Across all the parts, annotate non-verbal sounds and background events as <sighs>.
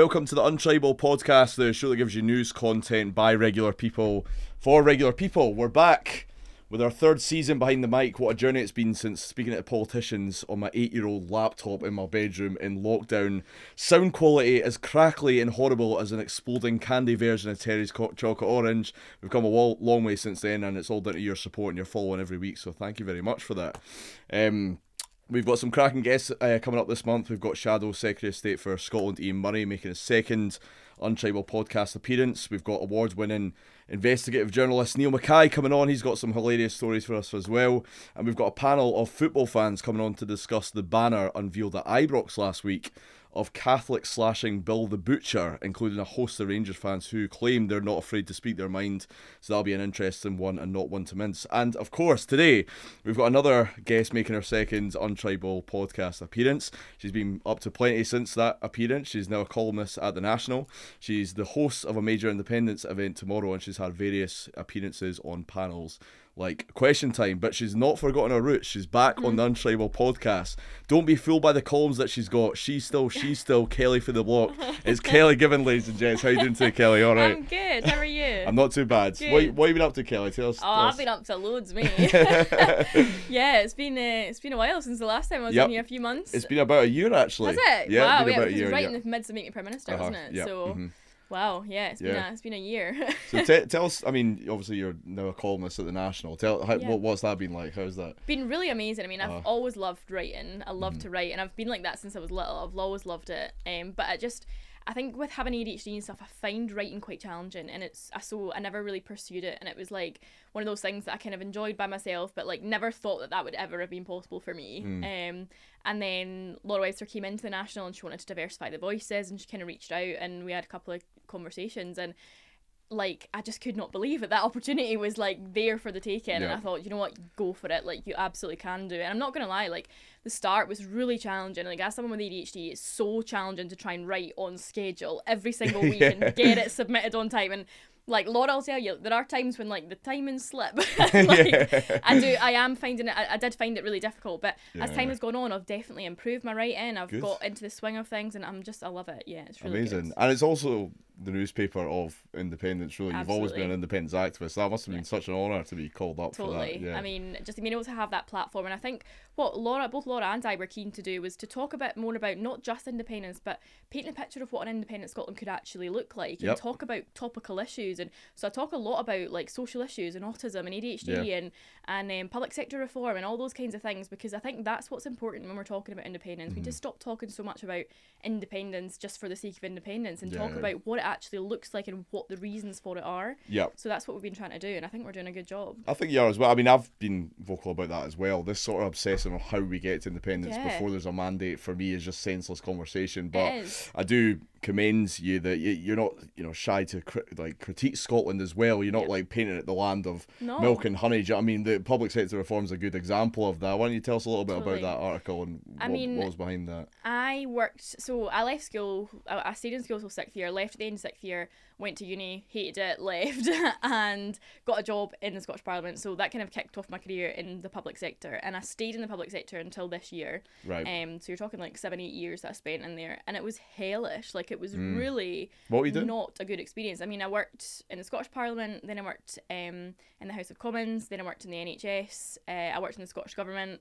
Welcome to the Untribal Podcast, the show that gives you news content by regular people for regular people. We're back with our third season behind the mic. What a journey it's been since speaking to politicians on my eight year old laptop in my bedroom in lockdown. Sound quality as crackly and horrible as an exploding candy version of Terry's Chocolate Orange. We've come a long way since then, and it's all down to your support and your following every week, so thank you very much for that. Um, We've got some cracking guests uh, coming up this month. We've got Shadow Secretary of State for Scotland, Ian Murray, making his second Untribal podcast appearance. We've got award winning investigative journalist Neil Mackay coming on. He's got some hilarious stories for us as well. And we've got a panel of football fans coming on to discuss the banner unveiled at Ibrox last week of Catholic slashing Bill the Butcher, including a host of Rangers fans who claim they're not afraid to speak their mind. So that'll be an interesting one and not one to mince. And of course, today we've got another guest making her second Untribal podcast appearance. She's been up to plenty since that appearance. She's now a columnist at the National. She's the host of a major independence event tomorrow, and she's had various appearances on panels like question time, but she's not forgotten her roots. She's back mm. on the Untribal podcast. Don't be fooled by the columns that she's got. She's still, <laughs> she's still Kelly fae the block. It's <laughs> Kelly Given, ladies and gents. How you doing today, Kelly? All right. I'm good. How are you? <laughs> I'm not too bad. What, what have you been up to, Kelly? Tell us. Oh, I've been up to loads, me. yeah, it's been uh, it's been a while since the last time I was yep. in here. A few months. It's been about a year actually. Has it? Yeah, wow, been yeah, about a year. Right yeah. in the midst of meeting Prime Minister, uh-huh. wasn't it? Yeah. So. Mm-hmm. Wow, yeah, it's been a, it's been a year. So <laughs> t- tell us. I mean, obviously you're now a columnist at the National. Tell how, Yeah. what, what's that been like? How's that? been really amazing. I mean, I've Uh-huh. always loved writing. I love Mhm. to write, and I've been like that since I was little. I've always loved it. Um, but I just, I think with having ADHD and stuff, I find writing quite challenging, and it's I so I never really pursued it, and it was like one of those things that I kind of enjoyed by myself, but like never thought that that would ever have been possible for me. Um, and then Laura Webster came into the National, and she wanted to diversify the voices, and she kind of reached out, and we had a couple of conversations, and like I just could not believe it. That opportunity was like there for the taking, and I thought, you know what, go for it. Like you absolutely can do it. And I'm not gonna lie, like the start was really challenging. Like as someone with ADHD, it's so challenging to try and write on schedule every single <laughs> week and get it submitted on time. And like Laura will tell you, there are times when like the timings slip. <laughs> <laughs> like I do, I am finding it. I, I did find it really difficult, but as time has gone on, I've definitely improved my writing. I've Good. got into the swing of things, and I'm just I love it. Yeah, it's really Amazing. Good. And it's also the newspaper of independence. Really, you've always been an independence activist. That must have been Yeah. such an honour to be called up Totally. for that. Yeah. I mean, just being able to have that platform, and I think what Laura, both Laura and I were keen to do was to talk a bit more about not just independence, but painting a picture of what an independent Scotland could actually look like, Yep. and talk about topical issues. And so I talk a lot about like social issues and autism and ADHD Yeah. and and um, public sector reform and all those kinds of things because I think that's what's important when we're talking about independence. Mm-hmm. We just stop talking so much about independence just for the sake of independence and Yeah, talk about what it actually looks like and what the reasons for it are. yeah. So that's what we've been trying to do, and I think we're doing a good job. I think you are as well. I mean, I've been vocal about that as well. This sort of obsessing on how we get to independence Yeah. before there's a mandate for me is just senseless conversation. But. I do commend you that you- you're not, you know, shy to like critique Scotland as well. You're not Yeah. like painting it the land of No. milk and honey. Do you know what I mean, the public sector reform is a good example of that. Why don't you tell us a little bit Totally. about that article and I what, mean, what was behind that? I worked, so I left school, I, I stayed in school till sixth year, left at the end of sixth year, went to uni, hated it, <laughs> left, and got a job in the Scottish Parliament. So that kind of kicked off my career in the public sector. And I stayed in the public sector until this year. Right. Um, so you're talking like seven, eight years that I spent in there. And it was hellish. Like it was Mm. really what were you doing? not a good experience. I mean, I worked in the Scottish Parliament, then I worked um, in the House of Commons, then I worked in the NHS, uh, I worked in the Scottish Government.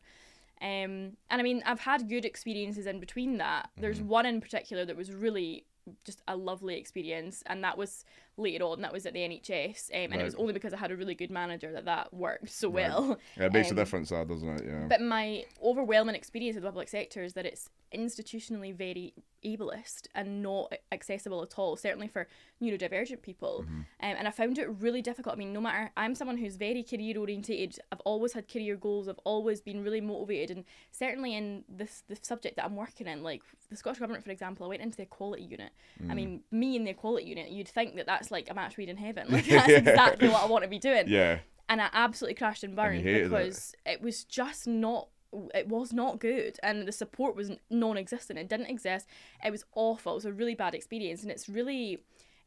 Um, and I mean, I've had good experiences in between that. There's one in particular that was really just a lovely experience, and that was later on. That was at the NHS, um, and Right. it was only because I had a really good manager that that worked so Right. well. Yeah, it makes um, a difference, that doesn't it? Yeah. But my overwhelming experience with the public sector is that it's institutionally very ableist and not accessible at all, certainly for neurodivergent people. Mm-hmm. Um, and I found it really difficult. I mean, no matter, I'm someone who's very career orientated. I've always had career goals. I've always been really motivated. And certainly in this the subject that I'm working in, like the Scottish Government, for example, I went into the equality unit. Mm. I mean, me in the equality unit, you'd think that that's like a match made in heaven. <laughs> Like, that's exactly what I want to be doing yeah. and I absolutely crashed and burned it. because it. was just not it was not good and the support was non-existent it didn't exist it was awful it was a really bad experience and it's really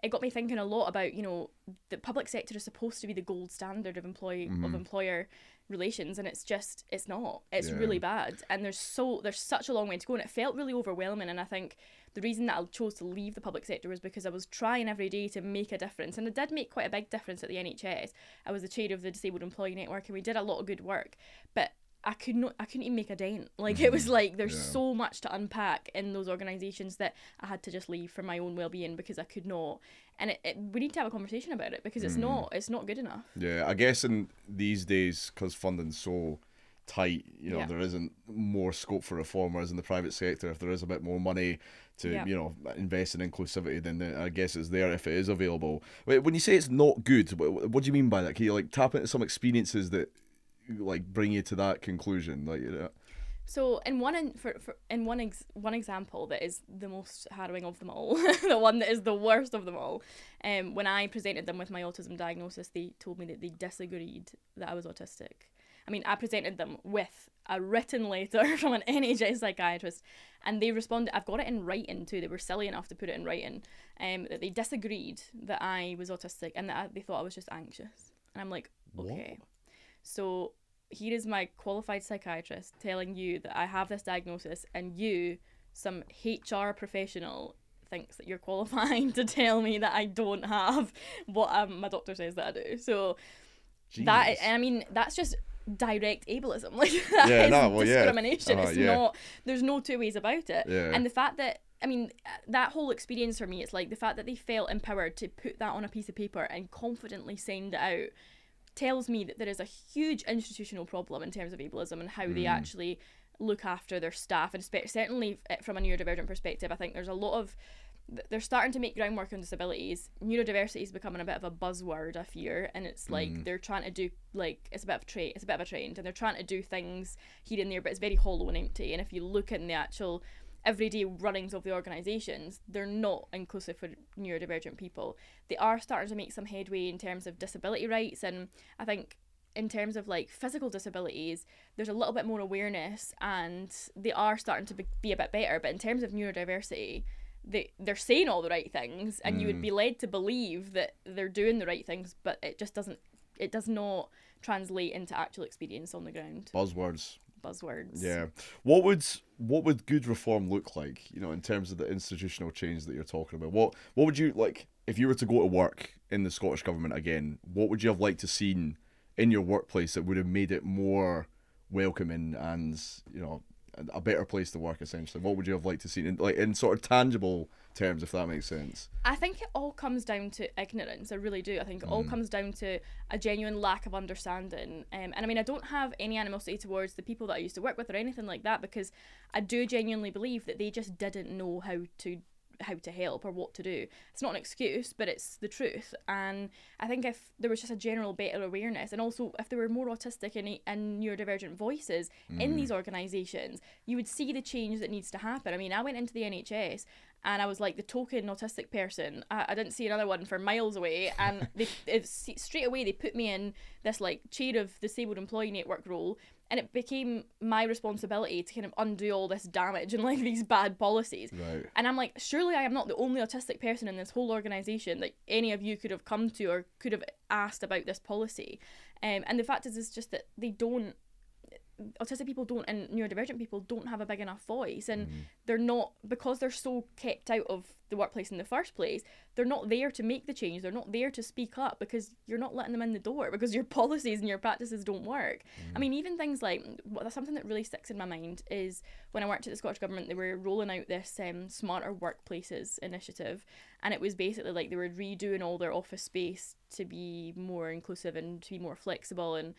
it got me thinking a lot about you know the public sector is supposed to be the gold standard of employee of mm-hmm. employer relations and it's just it's not. It's Yeah. really bad. And there's so there's such a long way to go and it felt really overwhelming. And i think the reason that i chose to leave the public sector was because i was trying every day to make a difference. And i did make quite a big difference at the nhs i was the chair of the disabled employee network and we did a lot of good work. But I could not I couldn't even make a dent. Like it was mm. like there's Yeah. so much to unpack in those organisations that I had to just leave for my own well being because I could not. And it, it, we need to have a conversation about it because it's mm. not it's not good enough. Yeah, I guess in these days, because funding's so tight, you know, Yeah. there isn't more scope for reform. Whereas in the private sector, if there is a bit more money to, Yeah. you know, invest in inclusivity, then I guess it's there if it is available. When you say it's not good, what, what do you mean by that? Can you like tap into some experiences that like bring you to that conclusion? Like, you know, So in one in, for, for in one ex, one example that is the most harrowing of them all, <laughs> the one that is the worst of them all, um, when I presented them with my autism diagnosis, they told me that they disagreed that I was autistic. I mean, I presented them with a written letter <laughs> from an NHS psychiatrist, and they responded. I've got it in writing too. They were silly enough to put it in writing. Um, that they disagreed that I was autistic and that I, they thought I was just anxious. And I'm like, What? So here is my qualified psychiatrist telling you that I have this diagnosis, and you, some HR professional, thinks that you're <laughs> qualified to tell me that I don't have what um, my doctor says that I do. So that I mean that's just direct ableism. <laughs> Like that Yeah, no, well, yeah. discrimination. Uh, it's yeah. not. There's no two ways about it. Yeah. And the fact that I mean that whole experience for me, it's like the fact that they felt empowered to put that on a piece of paper and confidently send it out tells me that there is a huge institutional problem in terms of ableism and how Mm. they actually look after their staff and spe- certainly eh, from a neurodivergent perspective i think there's a lot of they're starting to make groundwork on disabilities neurodiversity is becoming a bit of a buzzword i fear and it's like Mm. they're trying to do like it's a bit of a trade it's a bit of a trend and they're trying to do things here and there but it's very hollow and empty and if you look in the actual everyday runnings of the organisations, they're not inclusive for neurodivergent people. They are starting to make some headway in terms of disability rights, and I think in terms of like physical disabilities, there's a little bit more awareness, and they are starting to be, a bit better. But in terms of neurodiversity, they they're saying all the right things, and you would mm. be led to believe that they're doing the right things, but it just doesn't. It does not translate into actual experience on the ground. buzzwords. Buzzwords. Yeah. What would what would good reform look like? You know, in terms of the institutional change that you're talking about. What what would you like if you were to go to work in the Scottish government again? What would you have liked to seen in your workplace that would have made it more welcoming and you know a better place to work? Essentially, what would you have liked to see in like in sort of tangible terms, if that makes sense? I think it all comes down to ignorance. I really do. I think it Mm. all comes down to a genuine lack of understanding. Um, and I mean, I don't have any animosity towards the people that I used to work with or anything like that because I do genuinely believe that they just didn't know how to how to help or what to do. It's not an excuse, but it's the truth. And I think if there was just a general better awareness, and also if there were more autistic and, and neurodivergent voices in these organisations, you would see the change that needs to happen. I mean, I went into the NHS and I was like the token autistic person. I, I didn't see another one for miles away, and <laughs> they it, straight away they put me in this like chair of disabled employee network role, and it became my responsibility to kind of undo all this damage and like <laughs> these bad policies. Right. And I'm like, surely I am not the only autistic person in this whole organisation that any of you could have come to or could have asked about this policy. Um, and the fact is, is just that they don't. Autistic people don't and neurodivergent people don't have a big enough voice, and they're not because they're so kept out of the workplace in the first place. They're not there to make the change. They're not there to speak up because you're not letting them in the door because your <laughs> policies and your practices don't work. I mean, even things like what something that really sticks in my mind is when I worked at the Scottish government, they were rolling out this um, smarter workplaces initiative, and it was basically like they were redoing all their office space to be more inclusive and to be more flexible. And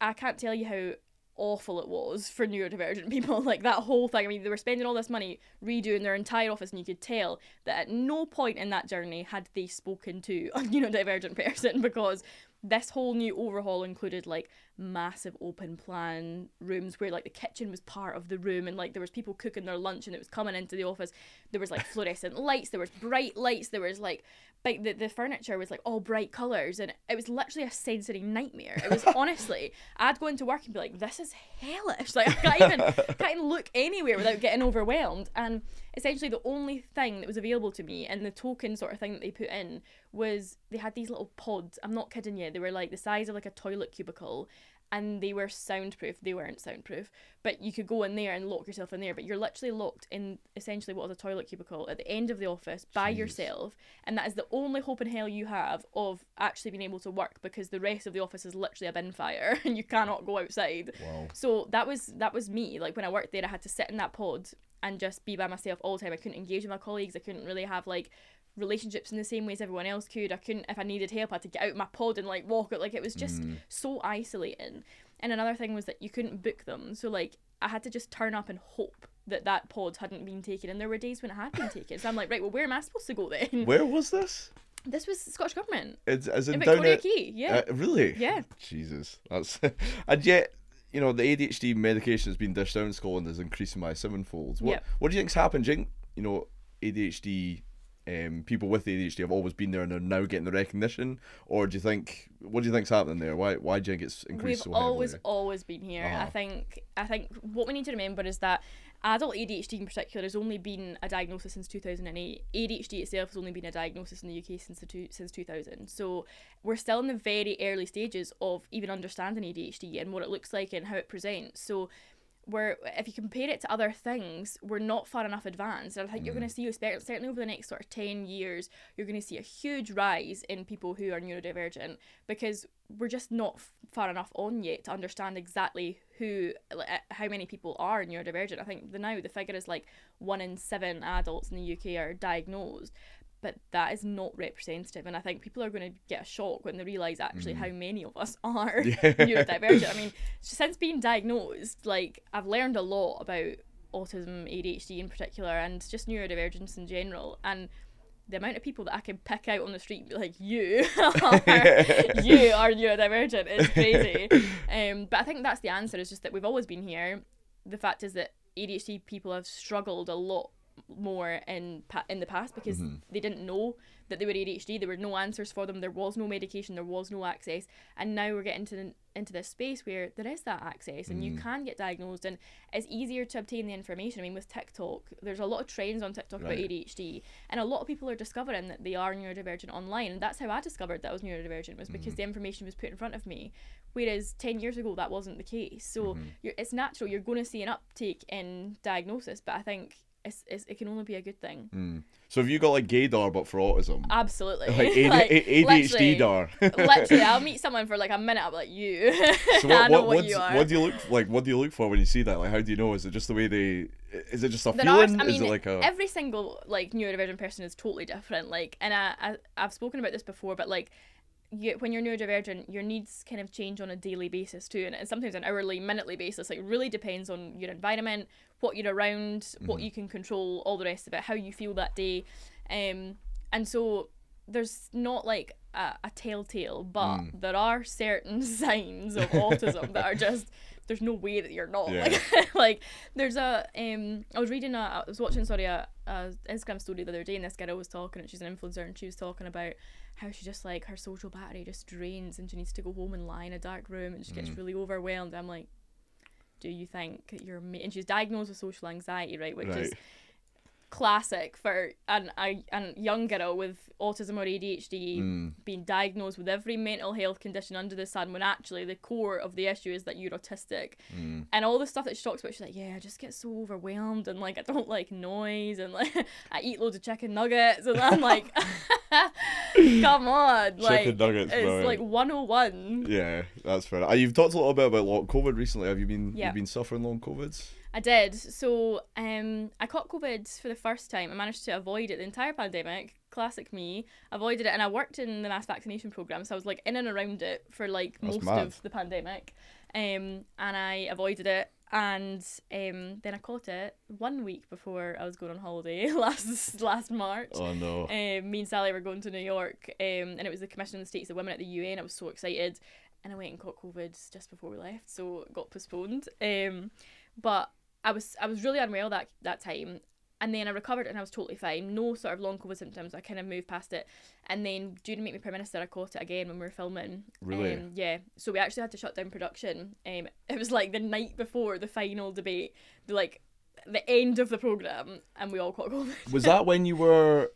I can't tell you how awful it was for neurodivergent <laughs> people. Like that whole thing. I mean, they were spending all this money redoing their entire office, and you could tell that at no point in that journey had they spoken to <laughs> a neurodivergent person because this whole new overhaul included like massive open plan rooms where like the kitchen was part of the room and like there was people cooking their lunch and it was coming into the office there was like fluorescent <laughs> lights there was bright lights there was like like the, the furniture was like all bright colors and it was literally a sensory nightmare. It was <laughs> honestly i'd go into work and be like this is hellish. <laughs> Like i can't even can't even look anywhere without getting overwhelmed. And essentially the only thing that was available to me and the token sort of thing that they put in was they had these little pods. I'm not kidding you. They were like the size of like a toilet cubicle and they were soundproof. They weren't soundproof, but you could go in there and lock yourself in there. But you're literally locked in essentially what was a toilet cubicle at the end of the office by Jeez. yourself, and that is the only hope in hell you have of actually being able to work because the rest of the office is literally a bin fire <laughs> and you cannot go outside. Wow. So that was that was me. Like when I worked there, I had to sit in that pod and just be by myself all the time. I couldn't engage with my colleagues. I couldn't really have like relationships in the same way as everyone else could. I couldn't if I needed help, I had to get out my pod and like walk it. Like it was just Mm. so isolating. And another thing was that you couldn't book them. So like I had to just turn up and hope that that pod hadn't been taken. And there were days when it had been taken. So I'm like, right, well, where am I supposed to go then? <laughs> Where was this? This was Scottish government It's as in in down Victoria at, Quay. Yeah. Uh, really? Yeah. Jesus, that's <laughs> and yet you know the ADHD medication that's been dished out in Scotland is increasing by sevenfold. What Yep. what do you think's happened? Do you think you know ADHD? Um, people with ADHD have always been there and they're now getting the recognition, or do you think what do you think's happening there? Why why do you think it's increased We've so heavily? always always been here. I Uh-huh. think I think what we need to remember is that adult ADHD in particular has only been a diagnosis since 2008. ADHD itself has only been a diagnosis in the UK since the two, since 2000. So we're still in the very early stages of even understanding ADHD and what it looks like and how it presents. So we're if you compare it to other things, we're not far enough advanced. And I think you're going to see, certainly over the next sort of 10 years, you're going to see a huge rise in people who are neurodivergent because we're just not f- far enough on yet to understand exactly who, like, uh, how many people are neurodivergent. I think the now the figure is like one in seven adults in the UK are diagnosed. But that is not representative, and I think people are going to get a shock when they realise actually how many of us <laughs> are <laughs> neurodivergent. I mean, since being diagnosed, like I've learned a lot about autism, ADHD in particular, and just neurodivergence in general. And the amount of people that I can pick out on the street, like you, <laughs> are, you are neurodivergent, is crazy. Um, but I think that's the answer. Is just that we've always been here. The fact is that ADHD people have struggled a lot more in pa- in the past because mm-hmm. they didn't know that they were ADHD. There were no answers for them. There was no medication. There was no access. And now we're getting to into this space where there is that access and you mm. can get diagnosed and it's easier to obtain the information. I mean, with TikTok, there's a lot of trends on TikTok about ADHD, and a lot of people are discovering that they are neurodivergent online. And that's how I discovered that I was neurodivergent was because mm-hmm. the information was put in front of me. Whereas 10 years ago, that wasn't the case. So mm-hmm. you're, it's natural. You're going to see an uptake in diagnosis, but I think it's, it's, it can only be a good thing. Mm. So have you got like gaydar but for autism? Absolutely. like, <laughs> AD- Like, A- literally- ADHD dar. <laughs> literally, I'll meet someone for like a minute. I'll be like, you. So <laughs> I what, know what, what you are. what do you look like? What do you look for when you see that? Like, how do you know? Is it just the way they? Is it just a There are, feeling? I mean, is it like a? every single like neurodivergent person is totally different. Like, and I, I I've spoken about this before, but like, you, when you're neurodivergent, your needs kind of change on a daily basis too, and, sometimes an hourly, minutely basis. Like, really depends on your environment, what you're around, Mm-hmm. what you can control, all the rest of it, how you feel that day, um, and so there's not like a, a telltale, but Mm. there are certain <laughs> signs of autism that are just there's no way that you're not Yeah. like <laughs> like there's a um I was reading a I was watching sorry a, a Instagram story the other day and this girl was talking and she's an influencer and she was talking about how she just like her social battery just drains and she needs to go home and lie in a dark room and she gets mm. really overwhelmed. I'm like, do you think that you're ma-? and she's diagnosed with social anxiety right which is Right. Classic for an a, a young girl with autism or ADHD Mm. being diagnosed with every mental health condition under the sun when actually the core of the issue is that you're autistic Mm. and all the stuff that she talks about she's like yeah I just get so overwhelmed and like I don't <laughs> like noise and like <laughs> I eat loads of chicken nuggets and I'm like <laughs> come on like Chicken nuggets, it's right. like 101 Yeah, that's fair. Uh, you've talked a little bit about long COVID recently. Have you been? Yeah. You've been suffering long COVIDs. I did. So um, I caught COVID for the first time. I managed to avoid it the entire pandemic. Classic me. Avoided it, and I worked in the mass vaccination program, so I was like in and around it for like That's most mad. of the pandemic. Um, and I avoided it, and um, then I caught it one week before I was going on holiday <laughs> last last March. Oh no. Um, me and Sally were going to New York, um, and it was the Commission on the Status of Women at the UN. I was so excited, and I went and caught COVID just before we left, so it got postponed. Um, but I was I was really unwell that that time, and then I recovered and I was totally fine. No sort of long COVID symptoms. I kind of moved past it, and then due to make me prime minister, I caught it again when we were filming. Really? Um, yeah. So we actually had to shut down production. Um, <laughs> it was like the night before the final debate, the like the end of the program, and we all caught COVID. Was that <laughs> when you were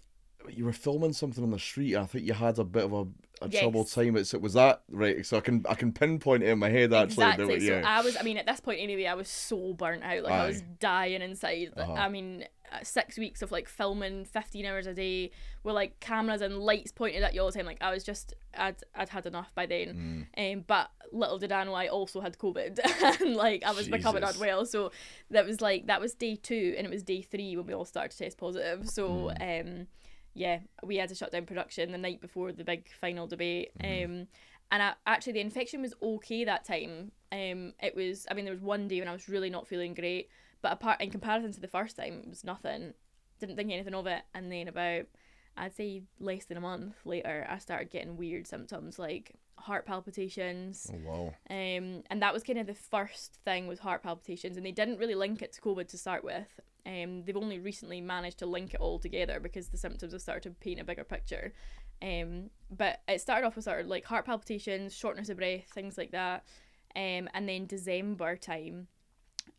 you were filming something on the street? I think you had a bit of a, a Yes. troubled time. It's it was that right? So I can I can pinpoint it in my head actually. Exactly. don't- So. I was. I mean, at this point anyway, I was so burnt out. Like I was dying inside. Uh-huh. I mean, uh, six weeks of like filming, fifteen hours a day, with like cameras and lights pointed at you all the time. Like I was just, I'd, I'd had enough by then. Mm. Um, but little did I know I also had COVID, <laughs> and like I was becoming Jesus. unwell. So that was like that was day two, and it was day three when we all started to test positive. So Mm. um, yeah, we had to shut down production the night before the big final debate. Mm-hmm. Um, and I, actually the infection was okay that time. Um, it was. I mean, there was one day when I was really not feeling great, but apart in comparison to the first time, it was nothing. Didn't think anything of it, and then about I'd say less than a month later, I started getting weird symptoms like heart palpitations. Oh wow. Um, and that was kind of the first thing with heart palpitations, and they didn't really link it to COVID to start with. Um, they've only recently managed to link it all together because the symptoms have started to paint a bigger picture. Um, but it started off with sort of like heart palpitations, shortness of breath, things like that. Um, and then December time,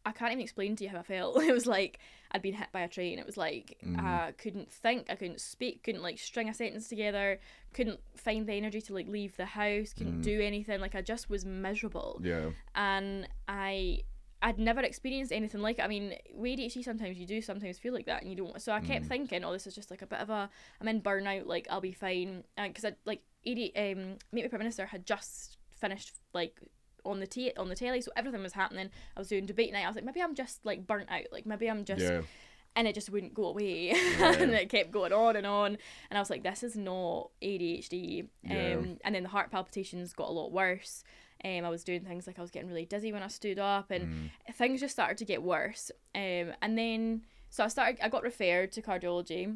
I can't even explain to you how I felt. <laughs> It was like I'd been hit by a train. It was like mm. I couldn't think, I couldn't speak, couldn't like string a sentence together, couldn't find the energy to like leave the house, couldn't mm. do anything. Like I just was miserable Yeah. and I I'd never experienced anything like it. I mean, with ADHD sometimes you do sometimes feel like that, and you don't. So I kept mm. thinking, oh, this is just like a bit of a I'm in burnout. Like I'll be fine, because I like AD um Make Me Prime Minister had just finished like on the t- on the telly, so everything was happening. I was doing debate night. I was like, maybe I'm just like burnt out. Like maybe I'm just Yeah. and it just wouldn't go away <laughs> and it kept going on and on and i was like this is not adhd Yeah. um, and then the heart palpitations got a lot worse um, i was doing things like i was getting really dizzy when i stood up and things just started to get worse um, and then so i started i got referred to cardiology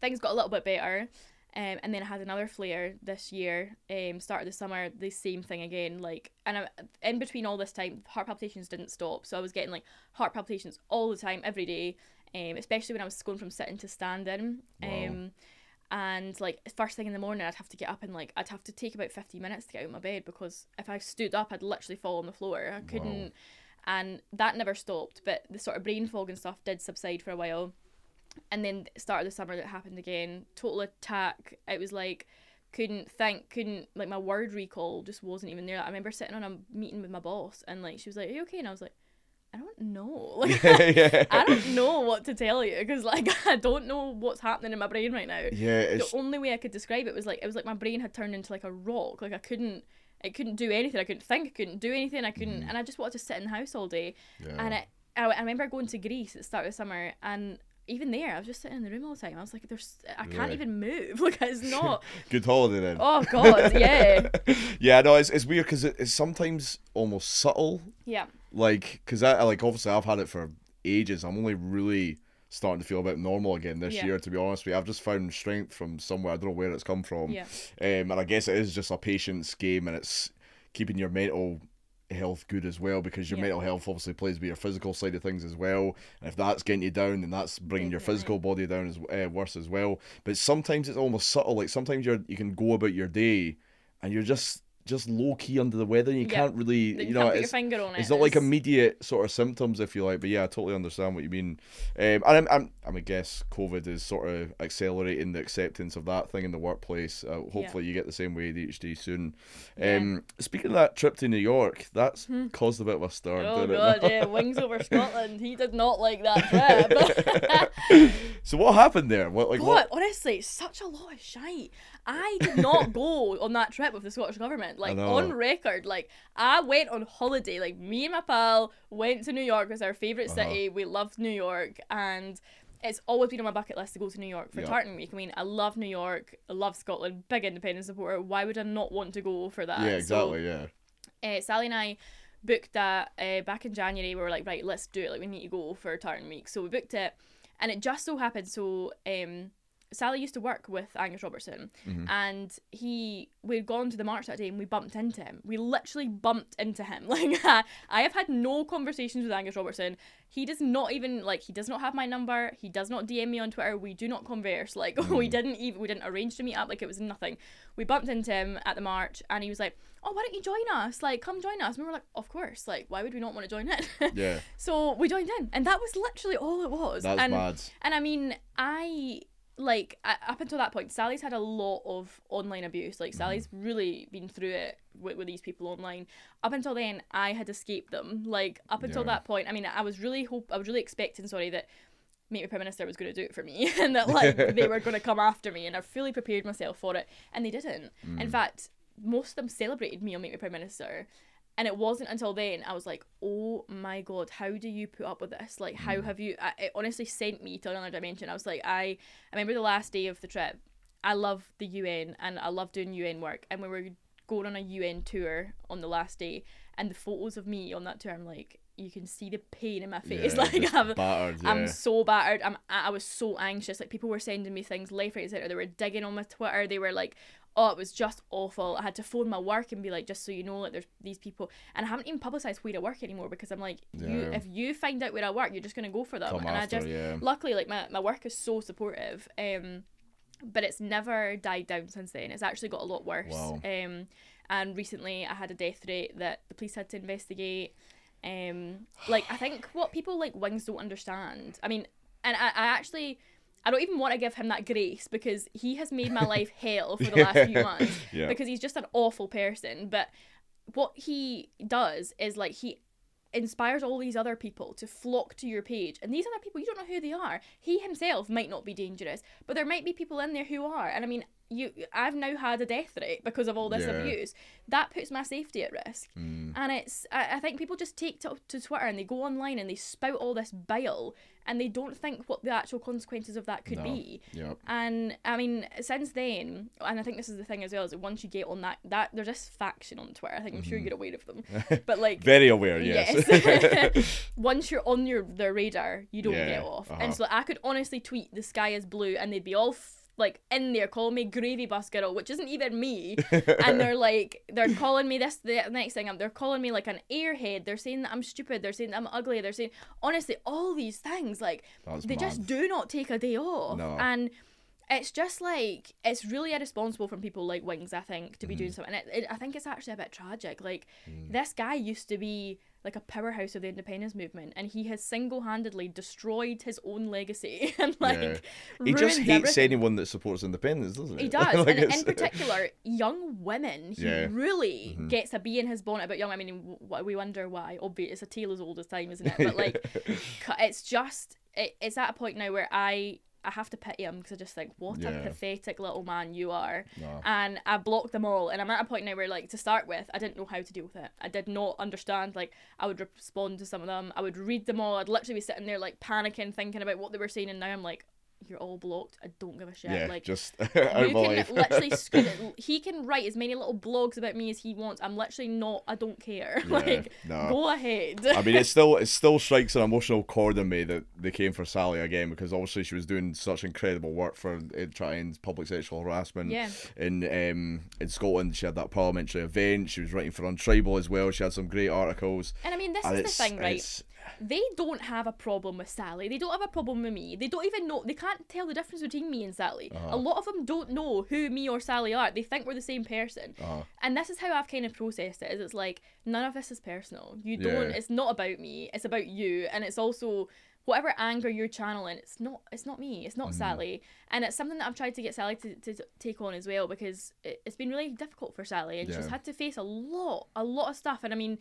things got a little bit better um, and then I had another flare this year, um, start of the summer, the same thing again. Like, and I, in between all this time, heart palpitations didn't stop. So I was getting like heart palpitations all the time, every day, um, especially when I was going from sitting to standing. Wow. Um, and like first thing in the morning, I'd have to get up and like I'd have to take about fifty minutes to get out of my bed because if I stood up, I'd literally fall on the floor. I couldn't, and that never stopped. But the sort of brain fog and stuff did subside for a while and then the start of the summer that happened again total attack. It was like couldn't think couldn't like my word recall just wasn't even there. I remember sitting on a meeting with my boss and like she was like are you okay? And i was like i don't know. <laughs> Like <laughs> yeah. i don't know what to tell you because like <laughs> i don't know what's happening in my brain right now. Yeah. the only way i could describe it was like it was like my brain had turned into like a rock. Like i couldn't it couldn't do anything. I couldn't think i couldn't do anything. I couldn't mm-hmm. and i just wanted to sit in the house all day. Yeah. and it, I, I remember going to Greece at the start of the summer, and even there, I was just sitting in the room all the time. I was like, "There's, I can't Really? even move. <laughs> Like, it's <laughs> not. Good holiday then. oh God, <laughs> yeah, yeah, no, it's, it's weird because it, it's sometimes almost subtle. yeah, Like, because I like obviously I've had it for ages. I'm only really starting to feel a bit normal again this Yeah. year. To be honest with you, I've just found strength from somewhere. I don't know where it's come from. yeah, Um, and I guess it is just a patience game, and it's keeping your mental health good as well because your Yeah. mental health obviously plays with your physical side of things as well. And if that's getting you down, then that's bringing your physical body down as uh, worse as well. But sometimes it's almost subtle. Like sometimes you're you can go about your day, and you're just just low key under the weather, and you Yeah. can't really you, you know can't put your it's, finger on it. it's not like immediate sort of symptoms, if you like. But yeah, I totally understand what you mean. Um, and I'm, I'm, I'm I guess COVID is sort of accelerating the acceptance of that thing in the workplace. Uh, hopefully, you get the same way with ADHD soon. Yeah. Um, speaking of that trip to New York, that's caused a bit of a stir. Oh God, it? yeah, <laughs> wings over Scotland. He did not like that trip. <laughs> so what happened there? What like God, what? honestly, such a lot of shite. I did not <laughs> go on that trip with the Scottish government. Like on record, like I went on holiday. Like me and my pal went to New York. It was our favorite Uh-huh. city. We loved New York, and it's always been on my bucket list to go to New York for Yeah. Tartan Week. I mean, I love New York. I love Scotland. Big independence supporter. Why would I not want to go for that? Yeah, So, exactly. yeah. uh, Sally and I booked that uh, back in January. We were like, right, let's do it. Like we need to go for Tartan Week, so we booked it, and it just so happened. So um, Sally used to work with Angus Robertson, Mm-hmm. and he we'd gone to the march that day and we bumped into him. We literally bumped into him. <laughs> Like I have had no conversations with Angus Robertson. He does not even like he does not have my number. He does not DM me on Twitter. We do not converse. Like <laughs> we Mm. didn't even we didn't arrange to meet up. Like it was nothing. We bumped into him at the march and he was like, "Oh, why don't you join us? Like come join us." And we were like, "Of course. Like why would we not want to join in?" <laughs> Yeah, so we joined in, and that was literally all it was. that's and mad. and I mean, I like up until that point, Sally's had a lot of online abuse. Like mm-hmm. Sally's really been through it with, with these people online. Up until then, I had escaped them. Like up until Yeah. that point, I mean, I was really hope I was really expecting, sorry, that Make Me Prime Minister was going to do it for me, <laughs> and that like <laughs> they were going to come after me, and I fully prepared myself for it, and they didn't. In mm. fact, most of them celebrated me on Make Me Prime Minister. And it wasn't until then I was like, oh my god, how do you put up with this? Like, how mm. have you? I, it honestly sent me to another dimension. I was like, I, I remember the last day of the trip. I love the UN and I love doing UN work. And we were going on a UN tour on the last day, and the photos of me on that tour, I'm like, you can see the pain in my face. Yeah, <laughs> like, I'm, battered. Yeah. I'm so battered. I'm I was so anxious. Like people were sending me things left, right, center. They were digging on my Twitter. They were like, "Oh, it was just awful." I had to phone my work and be like, "Just so you know, like there's these people." And I haven't even publicized where I work anymore because I'm like, you if you find out where I work, you're just gonna go for them. Come and after, I just yeah. luckily like my my work is so supportive. Um, but it's never died down since then. It's actually got a lot worse. Wow. Um, and recently I had a death threat that the police had to investigate. Um, like I think what people like Wings don't understand. I mean, and I, I actually. I don't even want to give him that grace because he has made my life <laughs> hell for the last few months <laughs> Yeah. because he's just an awful person. But what he does is like he inspires all these other people to flock to your page and these other people you don't know who they are he himself might not be dangerous but there might be people in there who are and i mean you i've now had a death threat because of all this Yeah. abuse that puts my safety at risk Mm. and it's I, I think people just take to, to twitter and they go online and they spout all this bile and they don't think what the actual consequences of that could No. be Yep. and I mean, since then, and I think this is the thing as well, is that once you get on that, that there's this faction on Twitter. I think I'm sure Mm-hmm. you're aware of them, <laughs> but like, Very aware. Yes. yes, <laughs> <laughs> once you're on your their radar, you don't Yeah, get off. uh-huh. And so I could honestly tweet the sky is blue, and they'd be all. Like in there calling me gravy bus girl, which isn't even me, <laughs> and they're like they're calling me this the next thing. They're calling me like an airhead. They're saying that I'm stupid. They're saying that I'm ugly. They're saying honestly all these things. Like That's they just do not take a day off No. and it's just like it's really irresponsible from people like wings i think to be Mm-hmm. doing something it, it, i think it's actually a bit tragic like Mm. this guy used to be like a powerhouse of the independence movement and he has single-handedly destroyed his own legacy <laughs> and like Yeah. He just hates everything. anyone that supports independence, doesn't he? He <laughs> does, Like, and in particular, young women. He Yeah. really Mhm. gets a bee in his bonnet about young. I mean, we wonder why. Obviously, it's a tale as old as time, isn't it? <laughs> But like, it's just it, it's at a point now where I I have to pity him because I just think what Yeah. a pathetic little man you are. No. And I blocked them all, and I'm at a point now where like to start with, I didn't know how to deal with it. I did not understand. Like I would respond to some of them, I would read them all. I'd literally be sitting there like panicking, thinking about what they were saying, and now I'm like. You're all blocked. I don't give a shit. yeah, like just <laughs> you out of my can life. literally <laughs> it. He can write as many little blogs about me as he wants. I'm literally not. I don't care. <laughs> like, no. go ahead. I mean, it still it still strikes an emotional chord in me that they came for Sally again because obviously she was doing such incredible work for uh, trying public sexual harassment. Yeah. In um in Scotland, she had that parliamentary event. She was writing for Untribal as well. She had some great articles. and I mean, this And is the thing, right? They don't have a problem with Sally. They don't have a problem with me. They don't even know. They can't tell the difference between me and Sally. Uh-huh. A lot of them don't know who me or Sally are. They think we're the same person. uh, And this is how I've kind of processed it. Is it's like none of this is personal. You Yeah. don't. It's not about me. It's about you. And it's also whatever anger you're channeling. It's not. It's not me. It's not Mm-hmm. Sally. And it's something that I've tried to get Sally to, to, take on as well because it, it's been really difficult for Sally and she's had to face a lot, a lot of stuff. And I mean,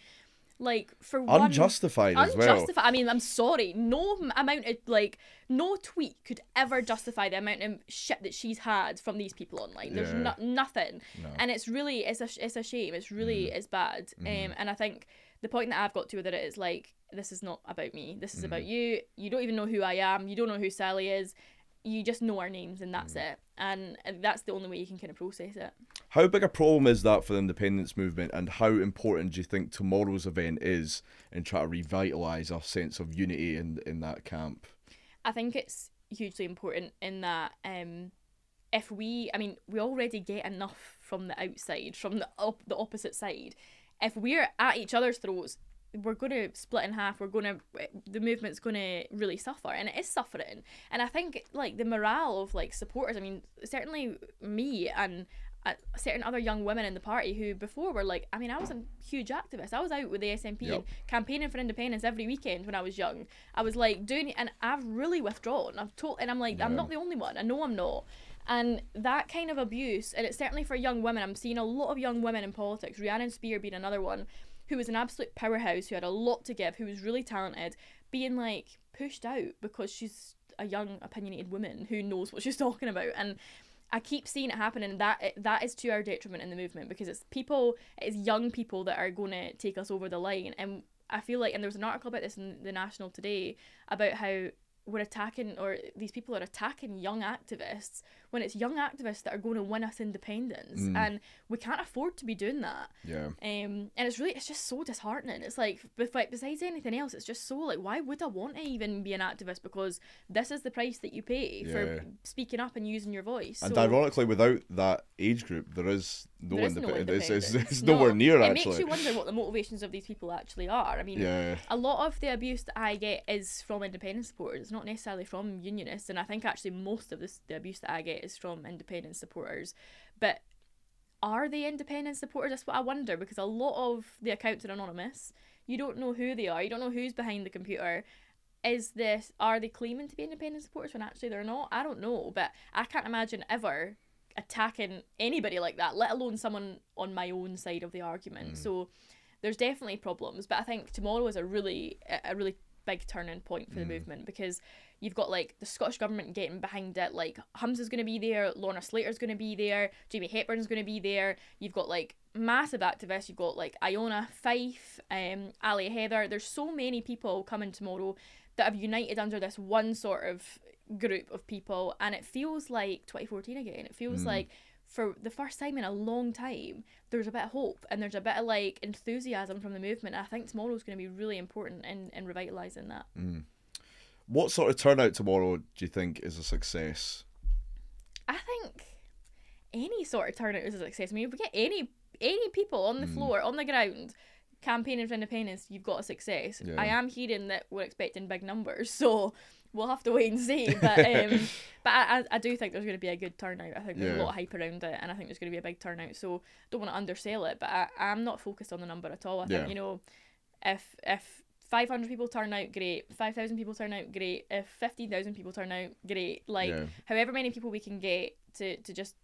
like for one. unjustified as well. Unjustified. I mean, I'm sorry. No amount of like, no tweet could ever justify the amount of shit that she's had from these people online. There's Yeah. no, nothing, No. and it's really it's a it's a shame. It's really Mm-hmm. it's bad. Um, and I think the point that I've got to with it is like this is not about me. This is about Mm-hmm. you. You don't even know who I am. You don't know who Sally is. You just know our names and that's Mm. it. And that's the only way you can kind of process it. How big a problem is that for the independence movement, and how important do you think tomorrow's event is in trying to revitalise our sense of unity in in that camp? I think it's hugely important in that um, if we, I mean, we already get enough from the outside, from the op- the opposite side. If we're at each other's throats, we're going to split in half. We're going to, the movement's going to really suffer, and it is suffering. And I think like the morale of like supporters. I mean, certainly me and uh, certain other young women in the party who before were like, I mean, I was a huge activist. I was out with the SNP Yep. and campaigning for independence every weekend when I was young. I was like doing, and I've really withdrawn. I've told, and I'm like, I'm not the only one. I know I'm not. And that kind of abuse, and it's certainly for young women. I'm seeing a lot of young women in politics. Rhiannon Spear being another one, who was an absolute powerhouse, who had a lot to give, who was really talented, being like pushed out because she's a young opinionated woman who knows what she's <laughs> talking about and I keep seeing it happen, and that that is to our detriment in the movement because it's people, it's young people that are going to take us over the line. And I feel like, and there was an article about this in the National today about how we're attacking, or these people are attacking young activists when it's young activists that are going to win us independence, and we can't afford to be doing that. Yeah. Um, and it's really, it's just so disheartening. It's like, like, besides anything else, it's just so like, why would I want to even be an activist? Because this is the price that you pay Yeah. for speaking up and using your voice. And So- ironically, without that age group, there is no there is no independence. It's, it's, independence. it's No, nowhere near It actually. makes you wonder what the motivations of these people actually are. I mean, Yeah. a lot of the abuse that I get is from independent supporters. It's not necessarily from unionists, and I think actually most of this the abuse that I get is from independent supporters. But are they independent supporters? That's what I wonder because a lot of the accounts are anonymous. You don't know who they are. You don't know who's behind the computer. Is this are they claiming to be independent supporters when actually they're not? I don't know, but I can't imagine ever attacking anybody like that, let alone someone on my own side of the argument. Mm. So there's definitely problems, but I think tomorrow is a really a- a really big turning point for the mm. movement because you've got like the Scottish government getting behind it, like Humza's going to be there, Lorna Slater's going to be there, Jamie Hepburn's going to be there. You've got like massive activists. You've got like Iona Fyfe, um, Ali Heather. There's so many people coming tomorrow that have united under this one sort of group of people, and it feels like 2014 again. It feels like for the first time in a long time, there's a bit of hope and there's a bit of like enthusiasm from the movement. I think tomorrow's going to be really important in, in revitalising that. What sort of turnout tomorrow do you think is a success? I think any sort of turnout is a success. I mean, if we get any any people on the Mm. floor, on the ground, campaigning for independence, you've got a success. Yeah. I am hearing that we're expecting big numbers, <laughs> so we'll have to wait and see. But <laughs> um, but I, I, do think there's going to be a good turnout. I think there's Yeah. a lot of hype around it, and I think there's going to be a big turnout. So don't want to undersell it, but I, I'm not focused on the number at all. I Yeah. think you know, if if 500 people turn out, great. 5,000 people turn out, great. If 15,000 people turn out, great. Like Yeah. however many people we can get to, to just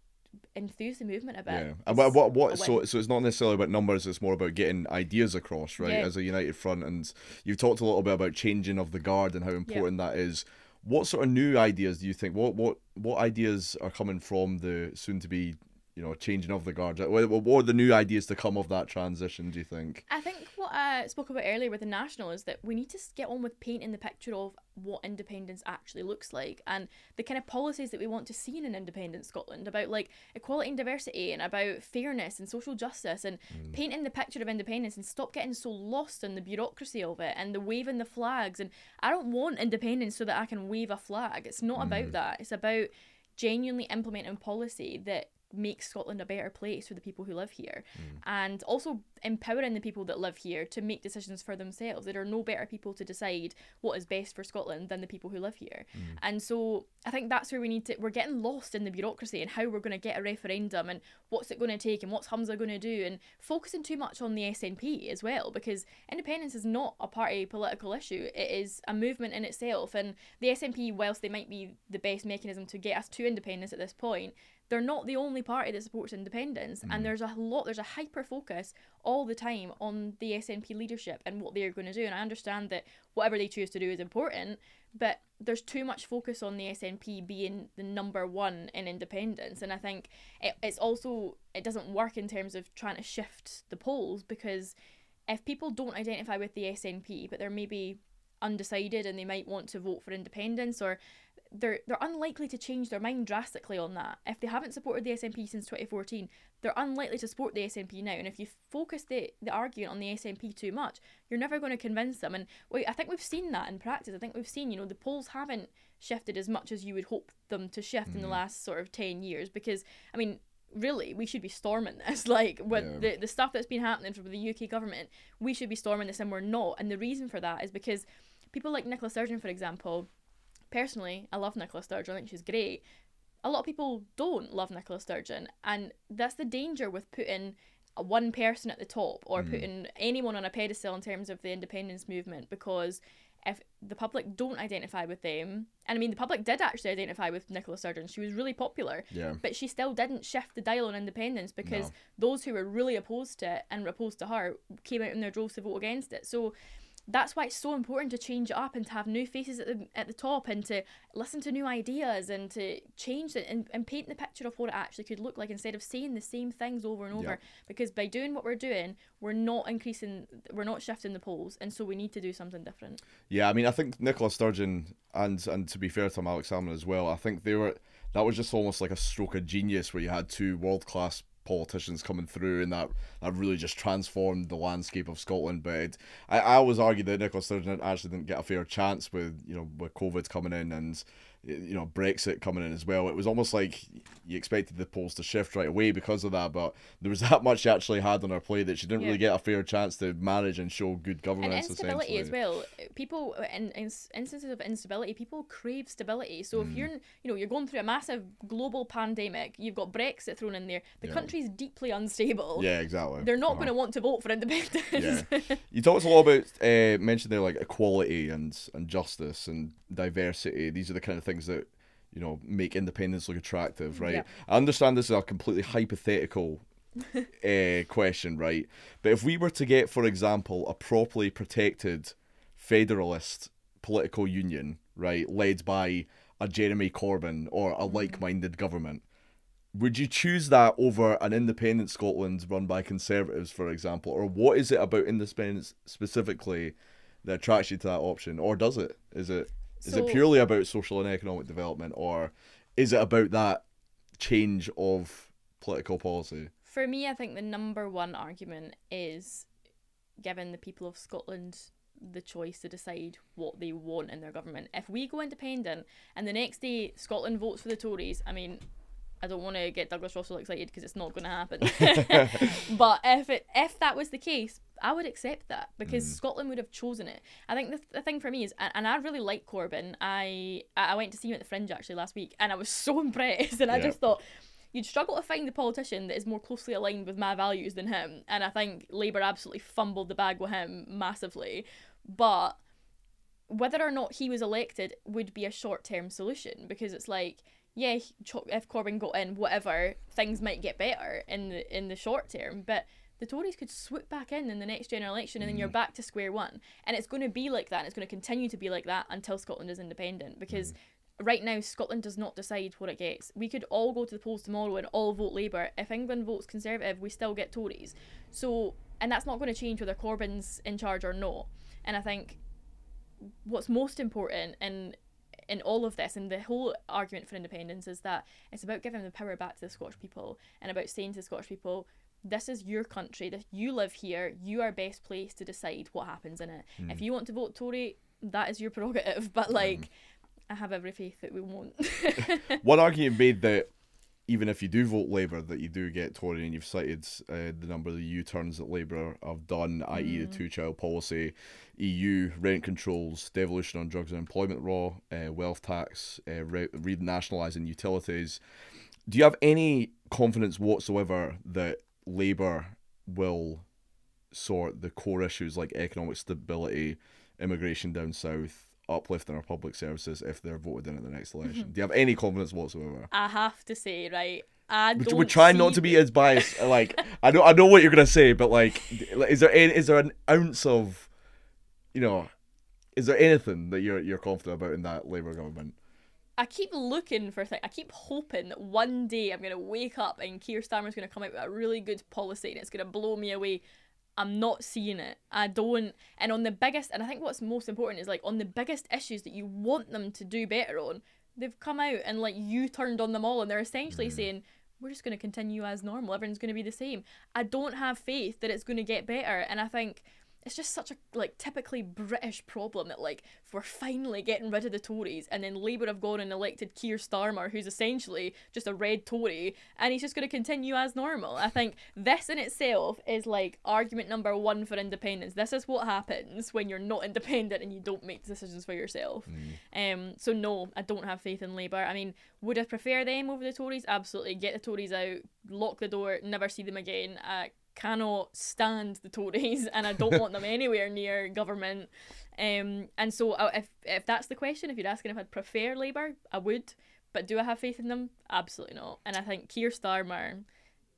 enthuse the movement a bit. Yeah, and what, what, what so so it's not necessarily about numbers. It's more about getting ideas across, right? Yeah. As a united front, and you've talked a little bit about changing of the guard and how important that is. What sort of new ideas do you think? What what what ideas are coming from the soon to be, you know, changing of the guard? What, what what are the new ideas to come of that transition? Do you think? I think what I spoke about earlier with the National is that we need to get on with painting the picture of what independence actually looks like and the kind of policies that we want to see in an independent Scotland about like equality and diversity and about fairness and social justice and mm. painting the picture of independence and stop getting so lost in the bureaucracy of it and the waving the flags and I don't want independence so that I can wave a flag. It's not about mm. that. It's about genuinely implementing policy that makes Scotland a better place for the people who live here mm. and also empowering the people that live here to make decisions for themselves. There are no better people to decide what is best for Scotland than the people who live here. Mm. And so I think that's where we need to we're getting lost in the bureaucracy and how we're going to get a referendum and what's it going to take and what's Humza going to do and focusing too much on the SNP as well because independence is not a party political issue. It is a movement in itself and the SNP whilst they might be the best mechanism to get us to independence at this point, they're not the only party that supports independence and mm. there's a lot there's a hyper focus all the time on the SNP leadership and what they're going to do and I understand that whatever they choose to do is important but there's too much focus on the SNP being the number one in independence and I think it, it's also it doesn't work in terms of trying to shift the polls because if people don't identify with the SNP but they're maybe undecided and they might want to vote for independence or they're they're unlikely to change their mind drastically on that. If they haven't supported the SNP since 2014, they're unlikely to support the SNP now. And if you focus the, the argument on the SNP too much, you're never going to convince them. And wait, I think we've seen that in practice. I think we've seen, you know, the polls haven't shifted as much as you would hope them to shift mm. in the last sort of 10 years. Because, I mean, really, we should be storming this. <laughs> Like, with yeah. the, the stuff that's been happening from the UK government, we should be storming this and we're not. And the reason for that is because people like Nicola Sturgeon, for example, personally, I love Nicola Sturgeon. I think she's great. A lot of people don't love Nicola Sturgeon, and that's the danger with putting one person at the top or mm. putting anyone on a pedestal in terms of the independence movement because if the public don't identify with them, and I mean the public did actually identify with Nicola Sturgeon, she was really popular, yeah. but she still didn't shift the dial on independence because no. those who were really opposed to it and opposed to her came out in their droves to vote against it. So that's why it's so important to change it up and to have new faces at the at the top and to listen to new ideas and to change it and, and paint the picture of what it actually could look like instead of saying the same things over and over. Yep. Because by doing what we're doing, we're not increasing we're not shifting the polls and so we need to do something different. Yeah, I mean I think Nicola Sturgeon and and to be fair to him, Alex Salmond as well, I think they were that was just almost like a stroke of genius where you had two world class politicians coming through, and that that really just transformed the landscape of Scotland. But it, I, I always argue that Nicola Sturgeon actually didn't get a fair chance with you know with COVID coming in and you know Brexit coming in as well. It was almost like you expected the polls to shift right away because of that, but there was <laughs> that much she actually had on her plate that she didn't yeah. really get a fair chance to manage and show good governance. And instability as well. People in, in instances of instability, people crave stability. So mm. if you're you know you're going through a massive global pandemic, you've got Brexit thrown in there. The yeah. country's deeply unstable. Yeah, exactly. They're not uh-huh. going to want to vote for independence. Yeah. <laughs> you talked a lot about uh, mentioned there like equality and and justice and diversity. These are the kind of things that you know make independence look attractive, right? Yeah. I understand this is a completely hypothetical uh, <laughs> question, right? But if we were to get, for example, a properly protected federalist political union, right, led by a Jeremy Corbyn or a mm-hmm. like-minded government, would you choose that over an independent Scotland run by Conservatives, for example, or what is it about independence specifically that attracts you to that option, or does it? Is it is so, it purely about social and economic development, or is it about that change of political policy? For me, I think the number one argument is giving the people of Scotland the choice to decide what they want in their government. If we go independent and the next day Scotland votes for the Tories, I mean, I don't want to get Douglas Ross excited because it's not going to happen. <laughs> <laughs> but if it if that was the case, I would accept that because mm. Scotland would have chosen it. I think the, the thing for me is, and, and I really like Corbyn. I I went to see him at the Fringe actually last week, and I was <laughs> so impressed. And I just thought you'd struggle to find the politician that is more closely aligned with my values than him. And I think Labour absolutely fumbled the bag with him massively. But whether or not he was elected would be a short term solution because it's like yeah, if Corbyn got in, whatever, things might get better in the in the short term, but the Tories could swoop back in in the next general election, and then you're mm. back to square one. And it's going to be like that. And it's going to continue to be like that until Scotland is independent, because. Mm. Right now, Scotland does not decide what it gets. We could all go to the polls tomorrow and all vote Labour. If England votes Conservative, we still get Tories. So, and that's not going to change whether Corbyn's in charge or not. And I think what's most important in in all of this and the whole argument for independence is that it's about giving the power back to the Scottish people and about saying to the Scottish people this is your country that you live here you are best placed to decide what happens in it mm. if you want to vote Tory that is your <laughs> prerogative but like mm. I have every faith that we won't <laughs> one argument made that even if you do vote Labour, that you do get Tory, and you've cited uh, the number of the U turns that Labour have done, mm. i.e., the two child policy, EU rent controls, devolution on drugs and employment law, uh, wealth tax, uh, re- renationalising utilities. Do you have any confidence whatsoever that Labour will sort the core issues like economic stability, immigration down south, uplifting our public services if they're voted in at the next election. Mm-hmm. Do you have any confidence whatsoever? I have to say, right. I don't we're trying not to be as biased. <laughs> Like I know, I know what you're gonna say, but like, is there any, is there an ounce of, you know, is there anything that you're you're confident about in that Labour government? I keep looking for things. I keep hoping that one day I'm gonna wake up and Keir Starmer's gonna come out with a really good policy and it's gonna blow me away. I'm not seeing it. I don't. And on the biggest, and I think what's most important is like on the biggest issues that you want them to do better on, They've come out and like you turned on them all, and they're essentially mm. saying we're just going to continue as normal. Everyone's going to be the same. I don't have faith that it's going to get better, and I think it's just such a like typically British problem that like we're finally getting rid of the Tories and then Labour have gone and elected Keir Starmer who's essentially just a red Tory and he's just going to continue as normal. I think this in itself is like argument number one for independence. This is what happens when you're not independent and you don't make decisions for yourself. Um, so no, I don't have faith in Labour. I mean, would I prefer them over the Tories? Absolutely. Get the Tories out, lock the door, never see them again. Uh, cannot stand the Tories and I don't want them <laughs> anywhere near government. Um, and so uh, if if that's the question, if you're asking if I'd prefer Labour, I would. But do I have faith in them? Absolutely not. And I think Keir Starmer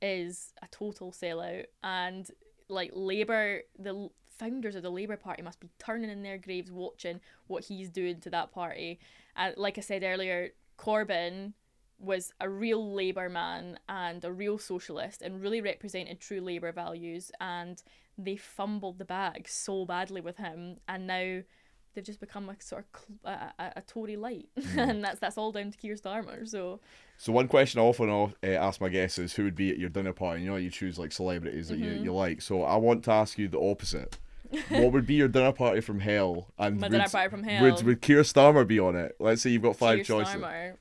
is a total sellout. And like Labour, the founders of the Labour Party must be turning in their graves watching what he's doing to that party. And like I said earlier, Corbyn was a real Labour man and a real socialist and really represented true Labour values. And they fumbled the bag so badly with him, and now they've just become a sort of cl- a, a, a Tory light, <laughs> and that's that's all down to Keir Starmer. So So one question I often uh, ask my guests is who would be at your dinner party. You know, you choose like celebrities that Mm-hmm. you, you like. So I want to ask you the opposite. what would be your dinner party from hell? And <laughs> My would, dinner party from hell. Would, would Keir Starmer be on it? Let's say you've got five Keir choices. Starmer,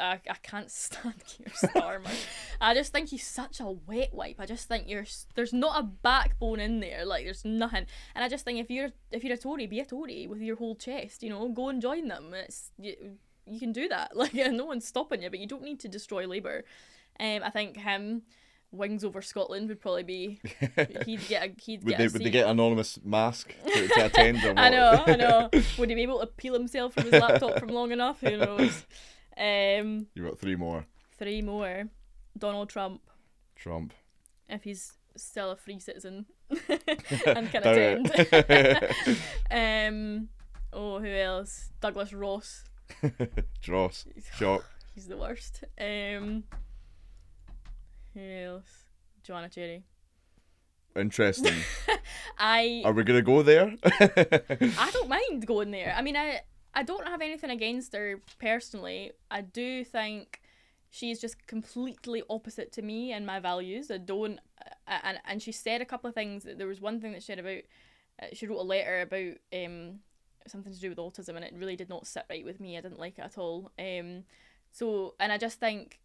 I, I can't <laughs> stand Keir Starmer. I just think he's such a wet wipe. I just think you're there's not a backbone in there. Like there's nothing. And I just think if you're if you're a Tory, be a Tory with your whole chest. You know, go and join them. It's you, you can do that. <laughs> Like <laughs> no one's stopping you, but you don't need to destroy Labour. Um, I think him. Wings over Scotland would probably be. He'd get a. He'd Would get they a would they get anonymous mask to, to attend? I know, I know. Would he be able to peel himself from his laptop from long enough? Who knows? Um, You've got three more. three more. Donald Trump, Trump. if he's still a free citizen <laughs> and can attend. <laughs> um, oh, who else? Douglas Ross. <laughs> Dross. Shock. <sighs> He's the worst. Um, who else? Joanna Cherry. Interesting. I Are we gonna go there? I don't mind going there. I mean, I I don't have anything against her personally. I do think she's just completely opposite to me and my values. I don't, and and she said a couple of things. There was one thing that she said about. Uh, she wrote a letter about um something to do with autism, and it really did not sit right with me. I didn't like it at all. Um, so and I just think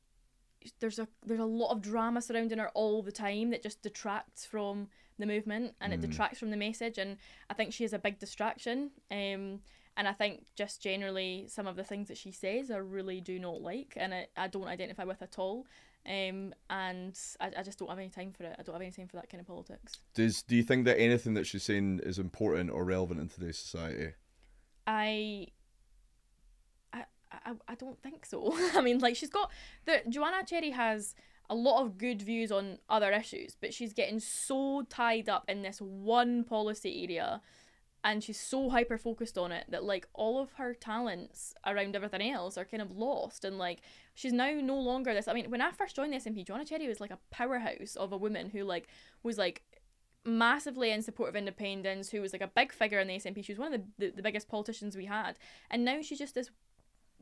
there's a there's a lot of drama surrounding her all the time that just detracts from the movement and it detracts from the message and I think she is a big distraction um and I think just generally some of the things that she says I really do not like and I, I don't identify with at all um and I, I just don't have any time for it I don't have any time for that kind of politics Does do you think that anything that she's saying is important or relevant in today's society? I I I, I don't think so. <laughs> I mean, like she's got the Joanna Cherry has a lot of good views on other issues, but she's getting so tied up in this one policy area and she's so hyper focused on it that like all of her talents around everything else are kind of lost and like she's now no longer this I mean when I first joined the SNP Joanna Cherry was like a powerhouse of a woman who like was like massively in support of independence, who was like a big figure in the SNP. She was one of the, the, the biggest politicians we had. And now she's just this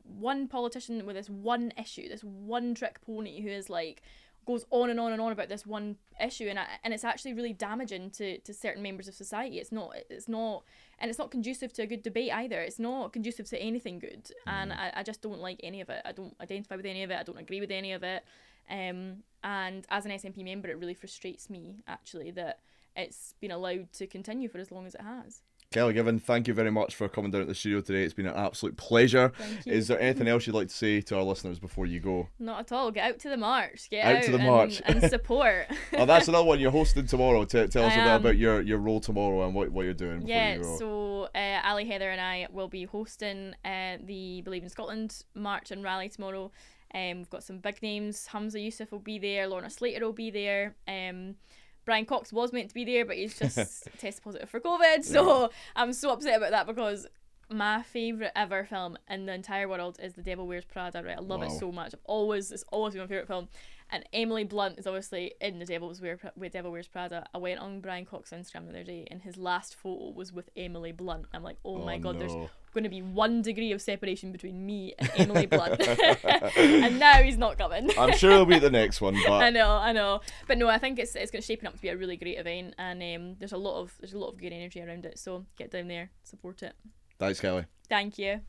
one politician with this one issue, this one trick pony who is like goes on and on and on about this one issue and and it's actually really damaging to, to certain members of society. It's not it's not and it's not conducive to a good debate either. It's not conducive to anything good. And I, I just don't like any of it. I don't identify with any of it. I don't agree with any of it. Um and as an SNP member it really frustrates me actually that it's been allowed to continue for as long as it has Kelly Given, thank you very much for coming down to the studio today. It's been an absolute pleasure. Thank you. Is there anything else you'd like to say to our listeners before you go? not at all get out to the march get Out out, to the and, march. and <laughs> support Oh, that's another one. You're hosting tomorrow. T- tell us a bit about your, your role tomorrow and what, what you're doing Yeah, you so uh, Ali, Heather, and I will be hosting uh, the Believe in Scotland march and rally tomorrow. Um, we've got some big names. Humza Yousaf will be there. Lorna Slater will be there. Um, Brian Cox was meant to be there, but he's <laughs> just tested positive for COVID. So I'm so upset about that because my favourite ever film in the entire world is The Devil Wears Prada. Right, I love it so much. I've always it's always been my favourite film. And Emily Blunt is obviously in the Devil's Wear with Devil Wears Prada. I went on Brian Cox's Instagram the other day, and his last photo was with Emily Blunt. I'm like, oh, my Oh, god, there's no. Going to be one degree of separation between me and Emily <laughs> Blunt, <laughs> and now he's not coming. I'm sure he'll be at the <laughs> next one, but I know, I know, but no, I think it's it's going to shaping up to be a really great event, and um, there's a lot of there's a lot of good energy around it. So get down there, support it. thanks, Kelly. Thank you.